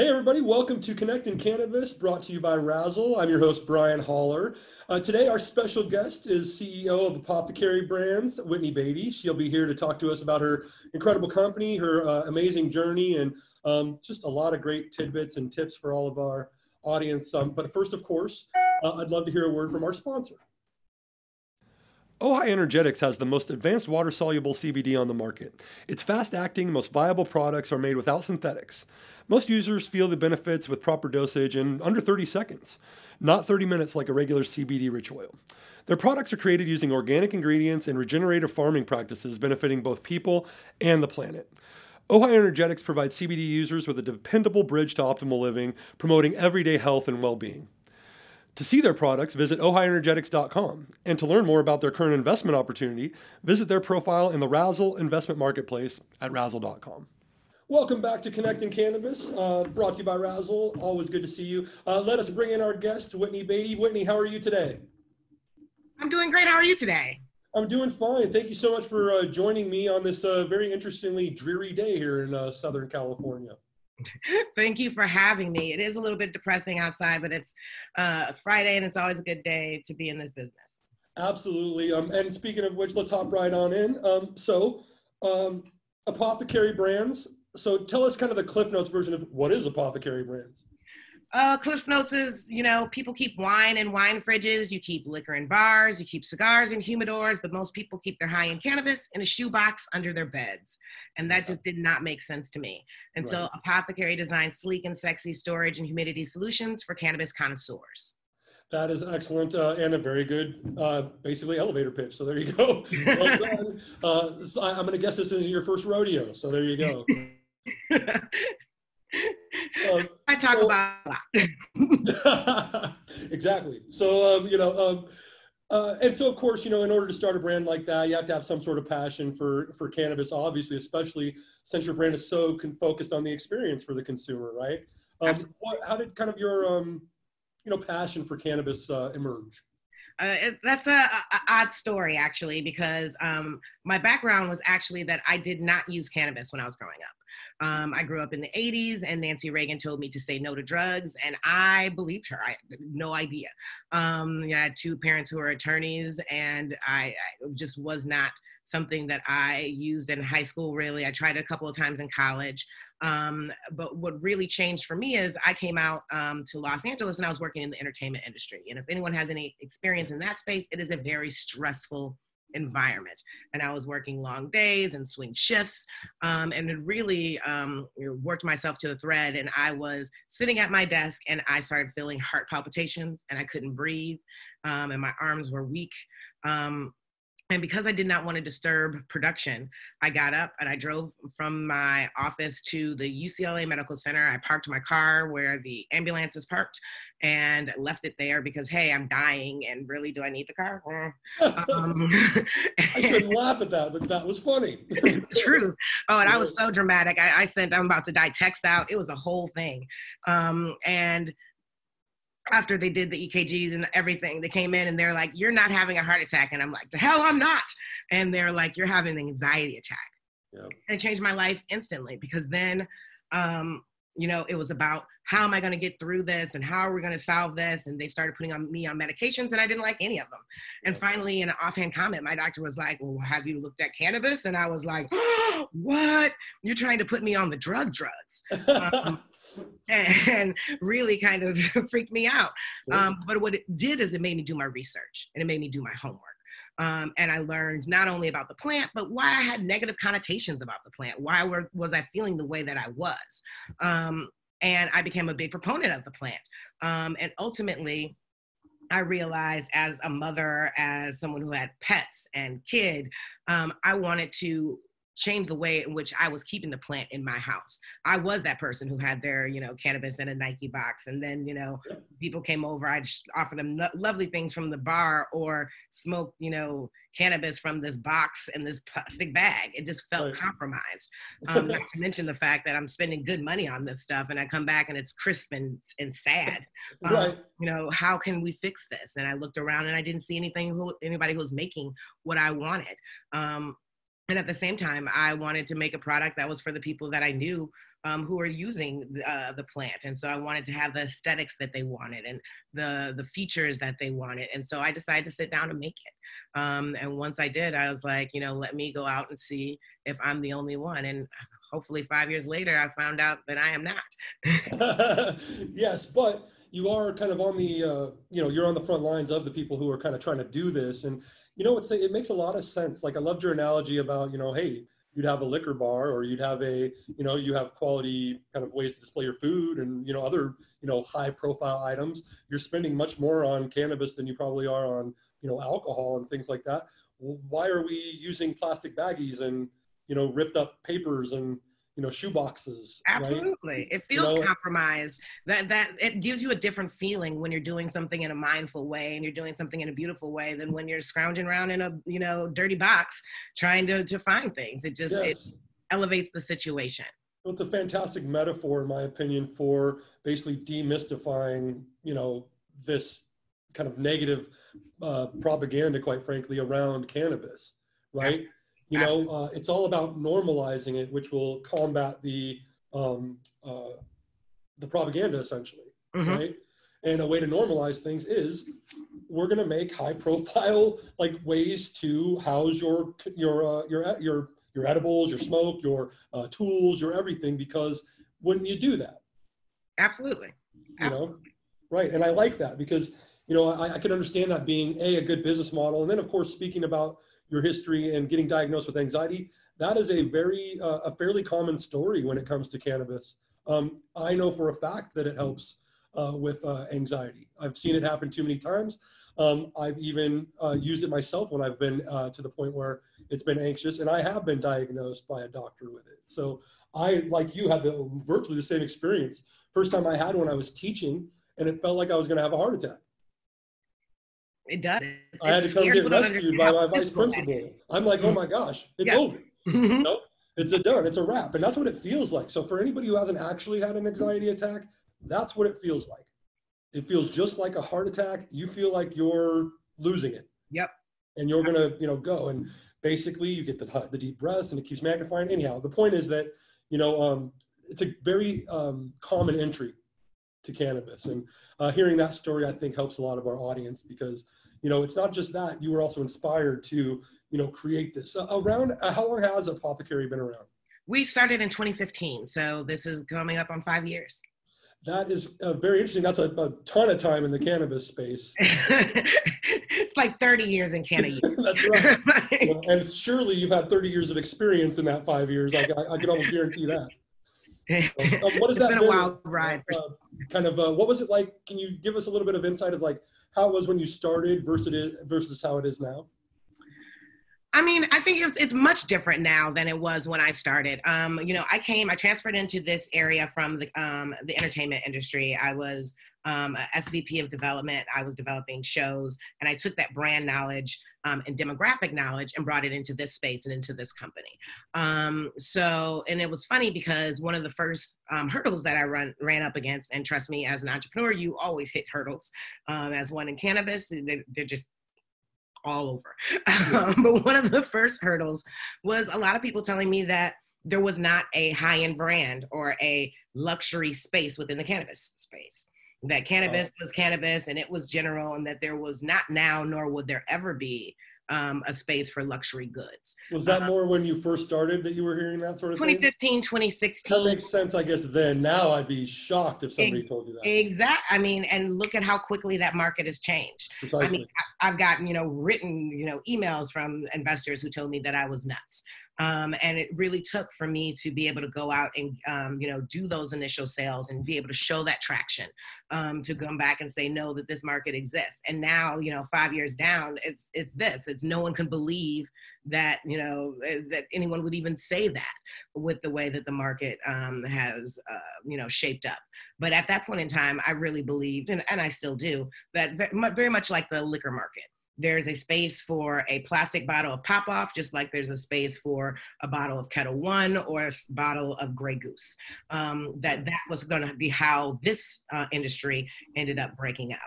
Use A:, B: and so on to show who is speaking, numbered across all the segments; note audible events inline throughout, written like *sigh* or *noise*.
A: Hey, everybody, welcome to Connecting Cannabis, brought to you by Razzle. I'm your host, Brian Haller. Uh, today, our special guest is CEO of Apothecary Brands, Whitney Beatty. She'll be here to talk to us about her incredible company, her uh, amazing journey, and um, just a lot of great tidbits and tips for all of our audience. Um, but first, of course, uh, I'd love to hear a word from our sponsor. Ojai Energetics has the most advanced water soluble CBD on the market. Its fast acting, most viable products are made without synthetics. Most users feel the benefits with proper dosage in under 30 seconds, not 30 minutes like a regular CBD rich oil. Their products are created using organic ingredients and regenerative farming practices benefiting both people and the planet. Ojai Energetics provides CBD users with a dependable bridge to optimal living, promoting everyday health and well being. To see their products, visit ojaienergetics.com. And to learn more about their current investment opportunity, visit their profile in the Razzle investment marketplace at razzle.com. Welcome back to Connecting Cannabis, uh, brought to you by Razzle. Always good to see you. Uh, let us bring in our guest, Whitney Beatty. Whitney, how are you today?
B: I'm doing great. How are you today?
A: I'm doing fine. Thank you so much for uh, joining me on this uh, very interestingly dreary day here in uh, Southern California. *laughs*
B: Thank you for having me. It is a little bit depressing outside, but it's uh, Friday and it's always a good day to be in this business.
A: Absolutely. Um, and speaking of which, let's hop right on in. Um, so, um, Apothecary Brands. So, tell us kind of the Cliff Notes version of what is Apothecary Brands.
B: Uh, Cliff Notes is, you know, people keep wine in wine fridges, you keep liquor in bars, you keep cigars in humidors, but most people keep their high-end cannabis in a shoebox under their beds. And that just did not make sense to me. And right. so Apothecary designed sleek and sexy storage and humidity solutions for cannabis connoisseurs.
A: That is excellent uh, and a very good, uh, basically elevator pitch. So there you go. *laughs* well uh, so I, am going to guess this is your first rodeo. So there you go. *laughs*
B: Um, *laughs* I talk so,
A: about *laughs* exactly. So um, you know, um, uh, and so of course, you know, in order to start a brand like that, you have to have some sort of passion for for cannabis. Obviously, especially since your brand is so con- focused on the experience for the consumer, right? Um, what, how did kind of your um, you know passion for cannabis uh, emerge?
B: Uh, it, that's a, a, odd story actually because um, my background was actually that I did not use cannabis when I was growing up. Um, I grew up in the 80s, and Nancy Reagan told me to say no to drugs, and I believed her. I had no idea. Um, I had two parents who were attorneys, and I, I just was not something that I used in high school, really. I tried a couple of times in college. Um, but what really changed for me is I came out um, to Los Angeles and I was working in the entertainment industry. And if anyone has any experience in that space, it is a very stressful environment. And I was working long days and swing shifts, um, and it really um, worked myself to the thread. And I was sitting at my desk, and I started feeling heart palpitations, and I couldn't breathe, um, and my arms were weak. Um, and because I did not want to disturb production, I got up and I drove from my office to the UCLA Medical Center. I parked my car where the ambulance is parked and left it there because, hey, I'm dying and really, do I need the car? *laughs*
A: um, *laughs* I shouldn't laugh at that, but that was funny. *laughs*
B: True. Oh, and I was so dramatic. I, I, sent, I'm about to die text out. It was a whole thing. Um, and after they did the EKGs and everything, they came in and they're like, You're not having a heart attack. And I'm like, The hell, I'm not. And they're like, You're having an anxiety attack. Yep. And it changed my life instantly because then, um, you know, it was about how am I going to get through this and how are we going to solve this? And they started putting on me on medications and I didn't like any of them. And finally, in an offhand comment, my doctor was like, Well, have you looked at cannabis? And I was like, oh, What? You're trying to put me on the drug drugs. Um, *laughs* and really kind of *laughs* freaked me out. Um, but what it did is it made me do my research and it made me do my homework. Um, and I learned not only about the plant, but why I had negative connotations about the plant. Why were, was I feeling the way that I was? Um, and I became a big proponent of the plant. Um, and ultimately, I realized as a mother, as someone who had pets and kid, um, I wanted to change the way in which I was keeping the plant in my house. I was that person who had their, you know, cannabis in a Nike box. And then, you know, people came over, I'd offer them lo- lovely things from the bar or smoke, you know, cannabis from this box and this plastic bag. It just felt right. compromised. *laughs* Um, not to mention the fact that I'm spending good money on this stuff and I come back and it's crisp and, and sad. *laughs* Um, right. You know, how can we fix this? And I looked around and I didn't see anything who, anybody who was making what I wanted. Um, and at the same time, I wanted to make a product that was for the people that I knew um, who are using uh, the plant. And so I wanted to have the aesthetics that they wanted and the, the features that they wanted. And so I decided to sit down and make it. Um, and once I did, I was like, you know, let me go out and see if I'm the only one. And hopefully five years later, I found out that I am
A: not. *laughs* yes, but you are kind of on the, uh, you know, you're on the front lines of the people who are kind of trying to do this. And you know, it's, it makes a lot of sense. Like I loved your analogy about, you know, hey, you'd have a liquor bar or you'd have a, you know, you have quality kind of ways to display your food and, you know, other, you know, high profile items. You're spending much more on cannabis than you probably are on, you know, alcohol and things like that. Why are we using plastic baggies and, you know, ripped up papers and, you know shoe boxes
B: absolutely. Right? it feels you know, compromised. That that it gives you a different feeling when you're doing something in a mindful way and you're doing something in a beautiful way than when you're scrounging around in a you know dirty box trying to to find things. It just yes. it elevates the situation.
A: Well, it's a fantastic metaphor in my opinion for basically demystifying you know this kind of negative uh, propaganda quite frankly around cannabis right you know, uh, it's all about normalizing it, which will combat the um, uh, the propaganda essentially, mm-hmm. right? And a way to normalize things is we're going to make high profile like ways to house your your uh, your your your edibles, your smoke, your uh, tools, your everything. Because when you do that,
B: absolutely,
A: absolutely, know? right? And I like that because you know I, I can understand that being a a good business model, and then of course speaking about your history and getting diagnosed with anxiety, that is a very, uh, a fairly common story when it comes to cannabis. Um, I know for a fact that it helps uh, with uh, anxiety. I've seen it happen too many times. Um, I've even uh, used it myself when I've been uh, to the point where it's been anxious, and I have been diagnosed by a doctor with it. So I, like you, had the virtually the same experience. First time I had one, I was teaching, and it felt like I was going to have a heart attack.
B: It does. It's,
A: I had to come get rescued by my vice principal. I'm like, oh my gosh, it's yeah. over. Mm-hmm. No, it's a done. It's a wrap, and that's what it feels like. So for anybody who hasn't actually had an anxiety attack, that's what it feels like. It feels just like a heart attack. You feel like you're losing it.
B: Yep.
A: And you're gonna, you know, go and basically you get the the deep breaths and it keeps magnifying. Anyhow, the point is that you know um, it's a very um, common entry to cannabis, and uh, hearing that story I think helps a lot of our audience because you know, it's not just that you were also inspired to, you know, create this. Uh, around uh, how long has Apothecary been around?
B: We started in 2015, so this is coming up on five years.
A: That is uh, very interesting. That's a, a, ton of time in the cannabis space. *laughs*
B: it's like 30 years in cannabis. *laughs*
A: That's right. *laughs* and surely you've had 30 years of experience in that five years. I, I, I can almost guarantee that. *laughs* What has that
B: been,
A: been
B: a wild ride.
A: Uh, kind of, uh, what was it like? Can you give us a little bit of insight of like how it was when you started versus it, versus how it is now?
B: I mean, I think it's it's much different now than it was when I started. Um, you know, I came, I transferred into this area from the um, the entertainment industry. I was um, SVP of development. I was developing shows, and I took that brand knowledge um, and demographic knowledge and brought it into this space and into this company. Um, so, and it was funny because one of the first um, hurdles that I run ran up against, and trust me, as an entrepreneur, you always hit hurdles. Um, as one in cannabis, they, they're just all over. *laughs* Um, but one of the first hurdles was a lot of people telling me that there was not a high end brand or a luxury space within the cannabis space. That cannabis oh. was cannabis and it was general, and that there was not now, nor would there ever be um, a space for luxury goods.
A: Was that uh, more when you first started that you were hearing that sort of
B: 2015, thing? 2016.
A: That makes sense, I guess, then. Now I'd be shocked if somebody told you that.
B: Exactly. I mean, and look at how quickly that market has changed. Precisely. I mean, I've gotten, you know, written, you know, emails from investors who told me that I was nuts. Um, and it really took for me to be able to go out and um, you know do those initial sales and be able to show that traction um, to come back and say no that this market exists. And now you know five years down it's it's this. It's no one can believe that you know eh, that anyone would even say that with the way that the market um, has uh, you know shaped up. But at that point in time i really believed and, and i still do that very much like the liquor market there's a space for a plastic bottle of Popov, just like there's a space for a bottle of Ketel One or a bottle of Grey Goose. Um, that that was going to be how this uh, industry ended up breaking out.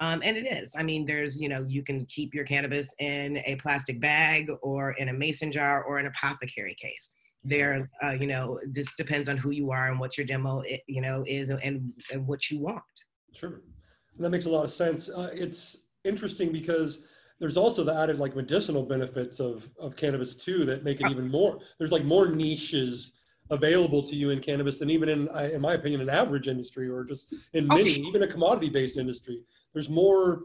B: Um, and it is. I mean, there's, you know, you can keep your cannabis in a plastic bag or in a mason jar or an apothecary case. There, uh, you know, this depends on who you are and what your demo, you know, is and, and what you want.
A: Sure. That makes a lot of sense. Uh, it's interesting because there's also the added like medicinal benefits of, of cannabis too that make it even more, there's like more niches available to you in cannabis than even in, in my opinion, an average industry or just in many, even a commodity based industry. There's more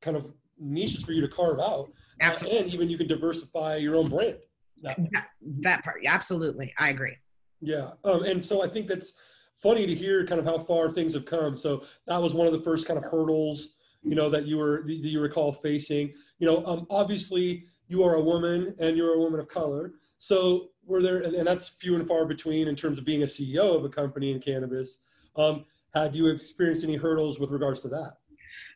A: kind of niches for you to carve out. Absolutely. Uh, and even you can diversify your own brand.
B: That, that, that part, absolutely. I agree.
A: Yeah. Um, and so I think that's funny to hear kind of how far things have come. So that was one of the first kind of hurdles, you know, that you were, that you recall facing, you know, um, obviously you are a woman and you're a woman of color. So were there, and, and, that's few and far between in terms of being a CEO of a company in cannabis. Um, had you experienced any hurdles with regards to that?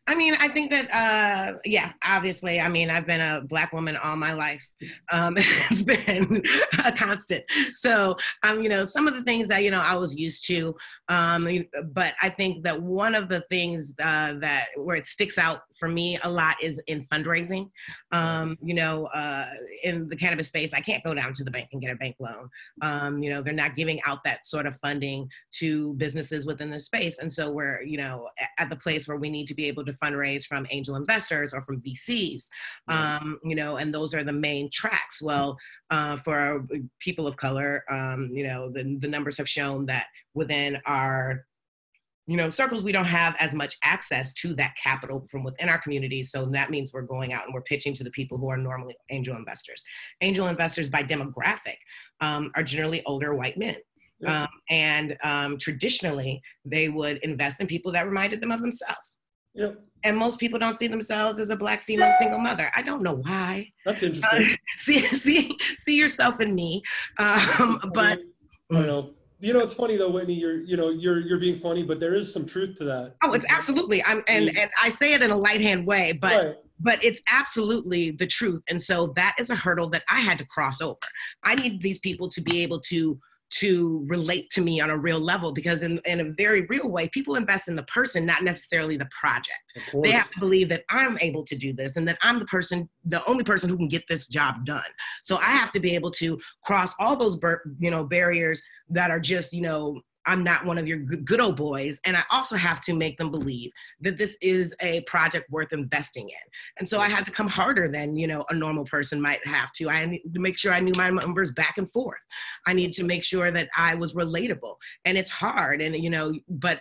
B: I mean, I think that, uh, yeah, obviously, I mean, I've been a black woman all my life. Um, *laughs* it's been a constant. So, um, you know, some of the things that, you know, I was used to, um, but I think that one of the things uh, that where it sticks out for me a lot is in fundraising. Um, you know, uh, in the cannabis space, I can't go down to the bank and get a bank loan. Um, you know, they're not giving out that sort of funding to businesses within the space. And so we're, you know, at the place where we need to be able to fundraise from angel investors or from VCs, um, you know, and those are the main tracks. Well, uh, for people of color, um, you know, the, the numbers have shown that within our you know circles we don't have as much access to that capital from within our communities so that means we're going out and we're pitching to the people who are normally angel investors angel investors by demographic um, are generally older white men um, and um, traditionally they would invest in people that reminded them of themselves
A: Yep.
B: And most people don't see themselves as a black female single mother. I don't know why.
A: That's *laughs* interesting. Uh,
B: see, see, see yourself in me. Um, but
A: I know you know it's funny though whitney you're you know you're you're being funny but there is some truth to that.
B: Oh it's absolutely. I'm and mm. and i say it in a light hand way but right. but it's absolutely the truth. And so that is a hurdle that i had to cross over. I need these people to be able to to relate to me on a real level because in, in a very real way people invest in the person not necessarily the project. They have to believe that i'm able to do this and that i'm the person the only person who can get this job done. So i have to be able to cross all those you know barriers that are just you know I'm not one of your good old boys. And I also have to make them believe that this is a project worth investing in. And so I had to come harder than, you know, a normal person might have to. I need to make sure I knew my numbers back and forth. I needed to make sure that I was relatable. And it's hard. And, you know, but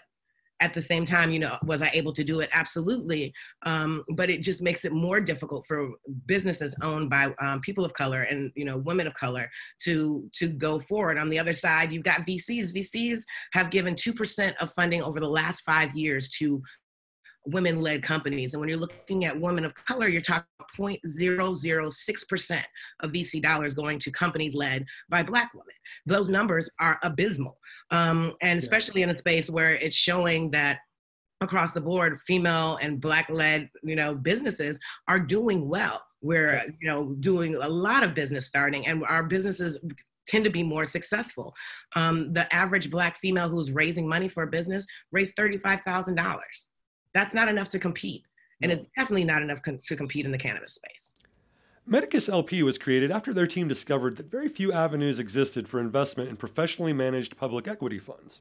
B: at the same time, you know, was I able to do it? Absolutely. Um, but it just makes it more difficult for businesses owned by um, people of color and you know women of color to to go forward. On the other side, you've got VCs. VCs have given two percent of funding over the last five years to women led companies. And when you're looking at women of color, you're talking 0.006% of VC dollars going to companies led by Black women. Those numbers are abysmal. Um, and especially in a space where it's showing that across the board, female and Black led you know, businesses are doing well. We're you know, doing a lot of business starting, and our businesses tend to be more successful. Um, the average Black female who's raising money for a business raised $35,000 that's not enough to compete. And it's definitely not enough com- to compete in the cannabis space.
A: Medicus LP was created after their team discovered that very few avenues existed for investment in professionally managed public equity funds.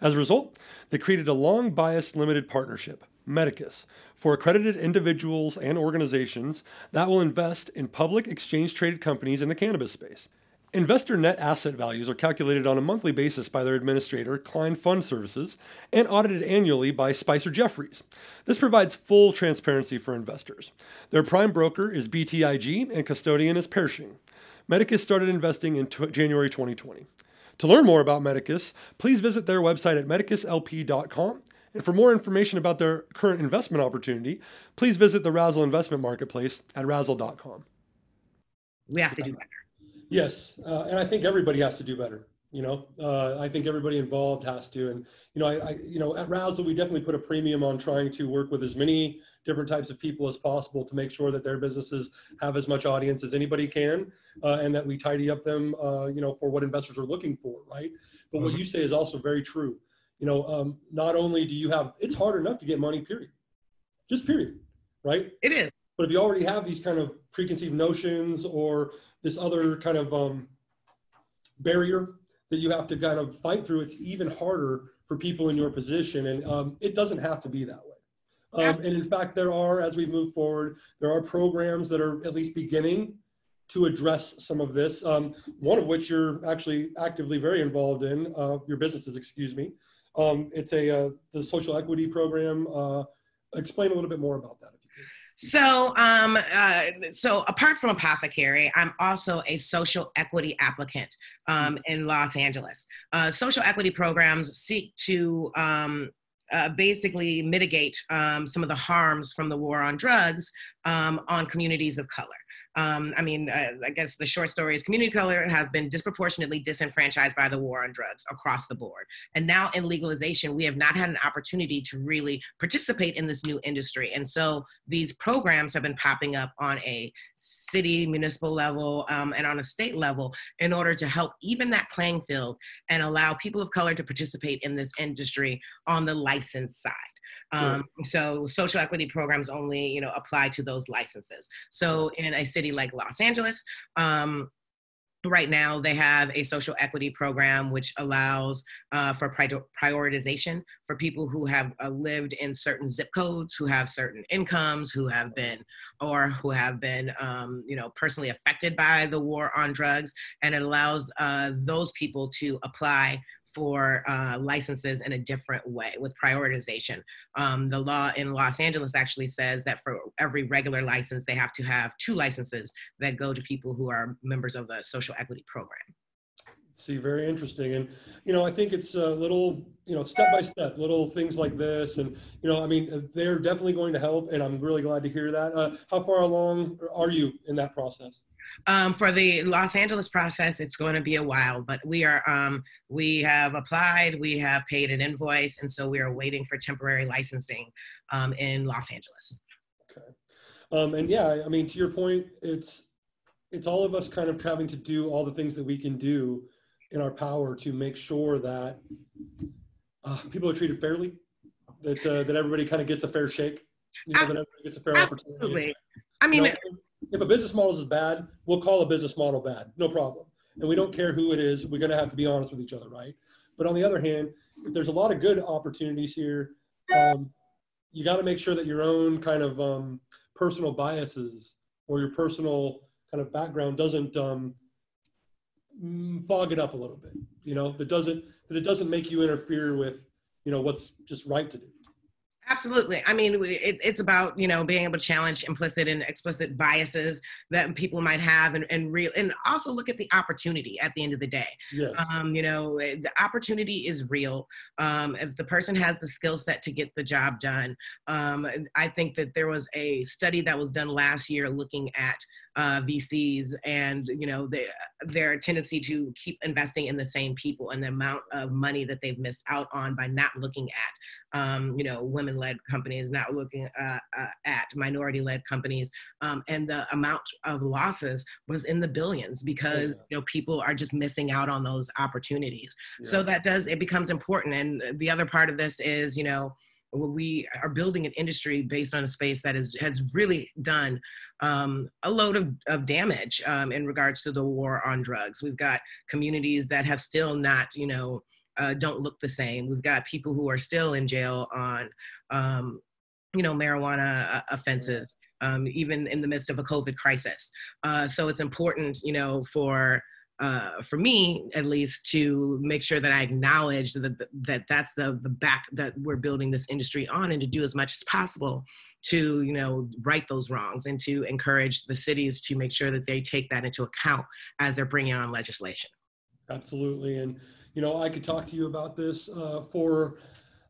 A: As a result, they created a long biased limited partnership, Medicus, for accredited individuals and organizations that will invest in public exchange traded companies in the cannabis space. Investor net asset values are calculated on a monthly basis by their administrator, Klein Fund Services, and audited annually by Spicer Jeffries. This provides full transparency for investors. Their prime broker is BTIG and custodian is Pershing. Medicus started investing in t- January 2020. To learn more about Medicus, please visit their website at medicuslp.com. And for more information about their current investment opportunity, please visit the Razzle Investment Marketplace at razzle.com.
B: We have to do better.
A: Yes, uh, and I think everybody has to do better. You know, uh, I think everybody involved has to, and you know, I, I, you know, at Razzle we definitely put a premium on trying to work with as many different types of people as possible to make sure that their businesses have as much audience as anybody can, uh, and that we tidy up them, uh, you know, for what investors are looking for, right? But mm-hmm. what you say is also very true. You know, um, not only do you have, it's hard enough to get money, period just period, right?
B: It is.
A: But if you already have these kind of preconceived notions or this other kind of um, barrier that you have to kind of fight through, it's even harder for people in your position. And um, it doesn't have to be that way. Um, and in fact, there are, as we move forward, there are programs that are at least beginning to address some of this. Um, one of which you're actually actively very involved in, uh, your businesses, excuse me. Um, it's a uh, the social equity program. Uh, explain a little bit more about that.
B: So, um, uh, so apart from apothecary, I'm also a social equity applicant um, in Los Angeles. Uh, social equity programs seek to um, uh, basically mitigate um, some of the harms from the war on drugs um, on communities of color. Um, I mean, uh, I guess the short story is community color have been disproportionately disenfranchised by the war on drugs across the board. And now in legalization, we have not had an opportunity to really participate in this new industry. And so these programs have been popping up on a city, municipal level, um, and on a state level in order to help even that playing field and allow people of color to participate in this industry on the license side. Um, so social equity programs only, you know, apply to those licenses. So in a city like Los Angeles, um, right now they have a social equity program which allows uh, for prioritization for people who have uh, lived in certain zip codes who have certain incomes who have been or who have been um, you know personally affected by the war on drugs. And it allows uh, those people to apply for uh, licenses in a different way with prioritization. Um, the law in Los Angeles actually says that for every regular license, they have to have two licenses that go to people who are members of the social equity program.
A: See, very interesting. And, you know, I think it's a little, you know, step by step, little things like this. And, you know, I mean, they're definitely going to help. And I'm really glad to hear that. Uh, how far along are you in that process?
B: Um, for the Los Angeles process, it's going to be a while, but we are um, we have applied, we have paid an invoice, and so we are waiting for temporary licensing um, in Los Angeles.
A: Okay, um, and yeah, I mean, to your point, it's it's all of us kind of having to do all the things that we can do in our power to make sure that uh, people are treated fairly, that uh, that everybody kind of gets a fair shake, you know, that everybody gets a fair Absolutely. opportunity.
B: I mean. You know,
A: if a business model is bad, we'll call a business model bad, no problem. And we don't care who it is. We're going to have to be honest with each other, right? But on the other hand, if there's a lot of good opportunities here, um, you got to make sure that your own kind of um, personal biases or your personal kind of background doesn't um, mm, fog it up a little bit. You know, that doesn't that it doesn't make you interfere with you know what's just right to do.
B: Absolutely. I mean, it, it's about you know being able to challenge implicit and explicit biases that people might have, and, and real, and also look at the opportunity at the end of the day.
A: Yes.
B: Um, you know, eh, the opportunity is real. Um, if the person has the skill set to get the job done, um, I think that there was a study that was done last year looking at uh, VCs and you know they, their tendency to keep investing in the same people and the amount of money that they've missed out on by not looking at um, you know women-led companies, not looking uh, uh, at minority-led companies, um, and the amount of losses was in the billions because yeah. you know people are just missing out on those opportunities. Yeah. So that does it becomes important. And the other part of this is you know we are building an industry based on a space that is, has really done um, a load of, of damage um, in regards to the war on drugs. We've got communities that have still not, you know, uh, don't look the same. We've got people who are still in jail on, um, you know, marijuana uh, offenses, um, even in the midst of a COVID crisis. Uh, so it's important, you know, for uh, for me at least to make sure that I acknowledge that, that that's the, the back that we're building this industry on and to do as much as possible to you know right those wrongs and to encourage the cities to make sure that they take that into account as they're bringing on legislation.
A: Absolutely. And you know, I could talk to you about this uh, for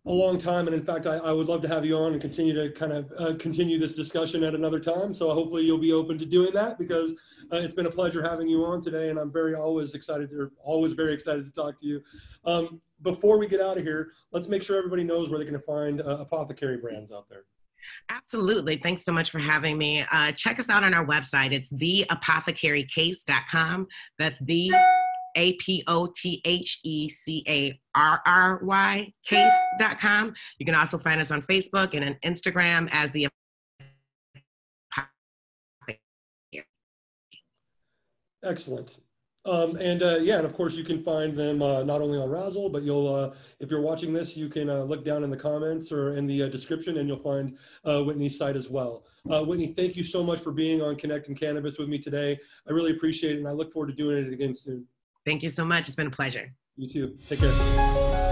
A: a long time. And in fact, I, I, would love to have you on and continue to kind of uh, continue this discussion at another time. So hopefully you'll be open to doing that because uh, it's been a pleasure having you on today. And I'm very always excited to, always very excited to talk to you. Um, before we get out of here, let's make sure everybody knows where they can find uh, apothecary brands out there.
B: Absolutely. Thanks so much for having me. Uh, check us out on our website. It's theapothecarycase.com. That's the A P O T H E C A R R Y case.com. You can also find us on Facebook and on Instagram as the
A: Excellent. Um, and uh, yeah, and of course you can find them uh, not only on Razzle, but you'll, uh, if you're watching this, you can uh, look down in the comments or in the uh, description and you'll find uh, Whitney's site as well. Whitney, thank you so much for being on Connecting Cannabis with me today. I really appreciate it and I look forward to doing it again soon.
B: Thank you so much. It's been a pleasure.
A: You too. Take care.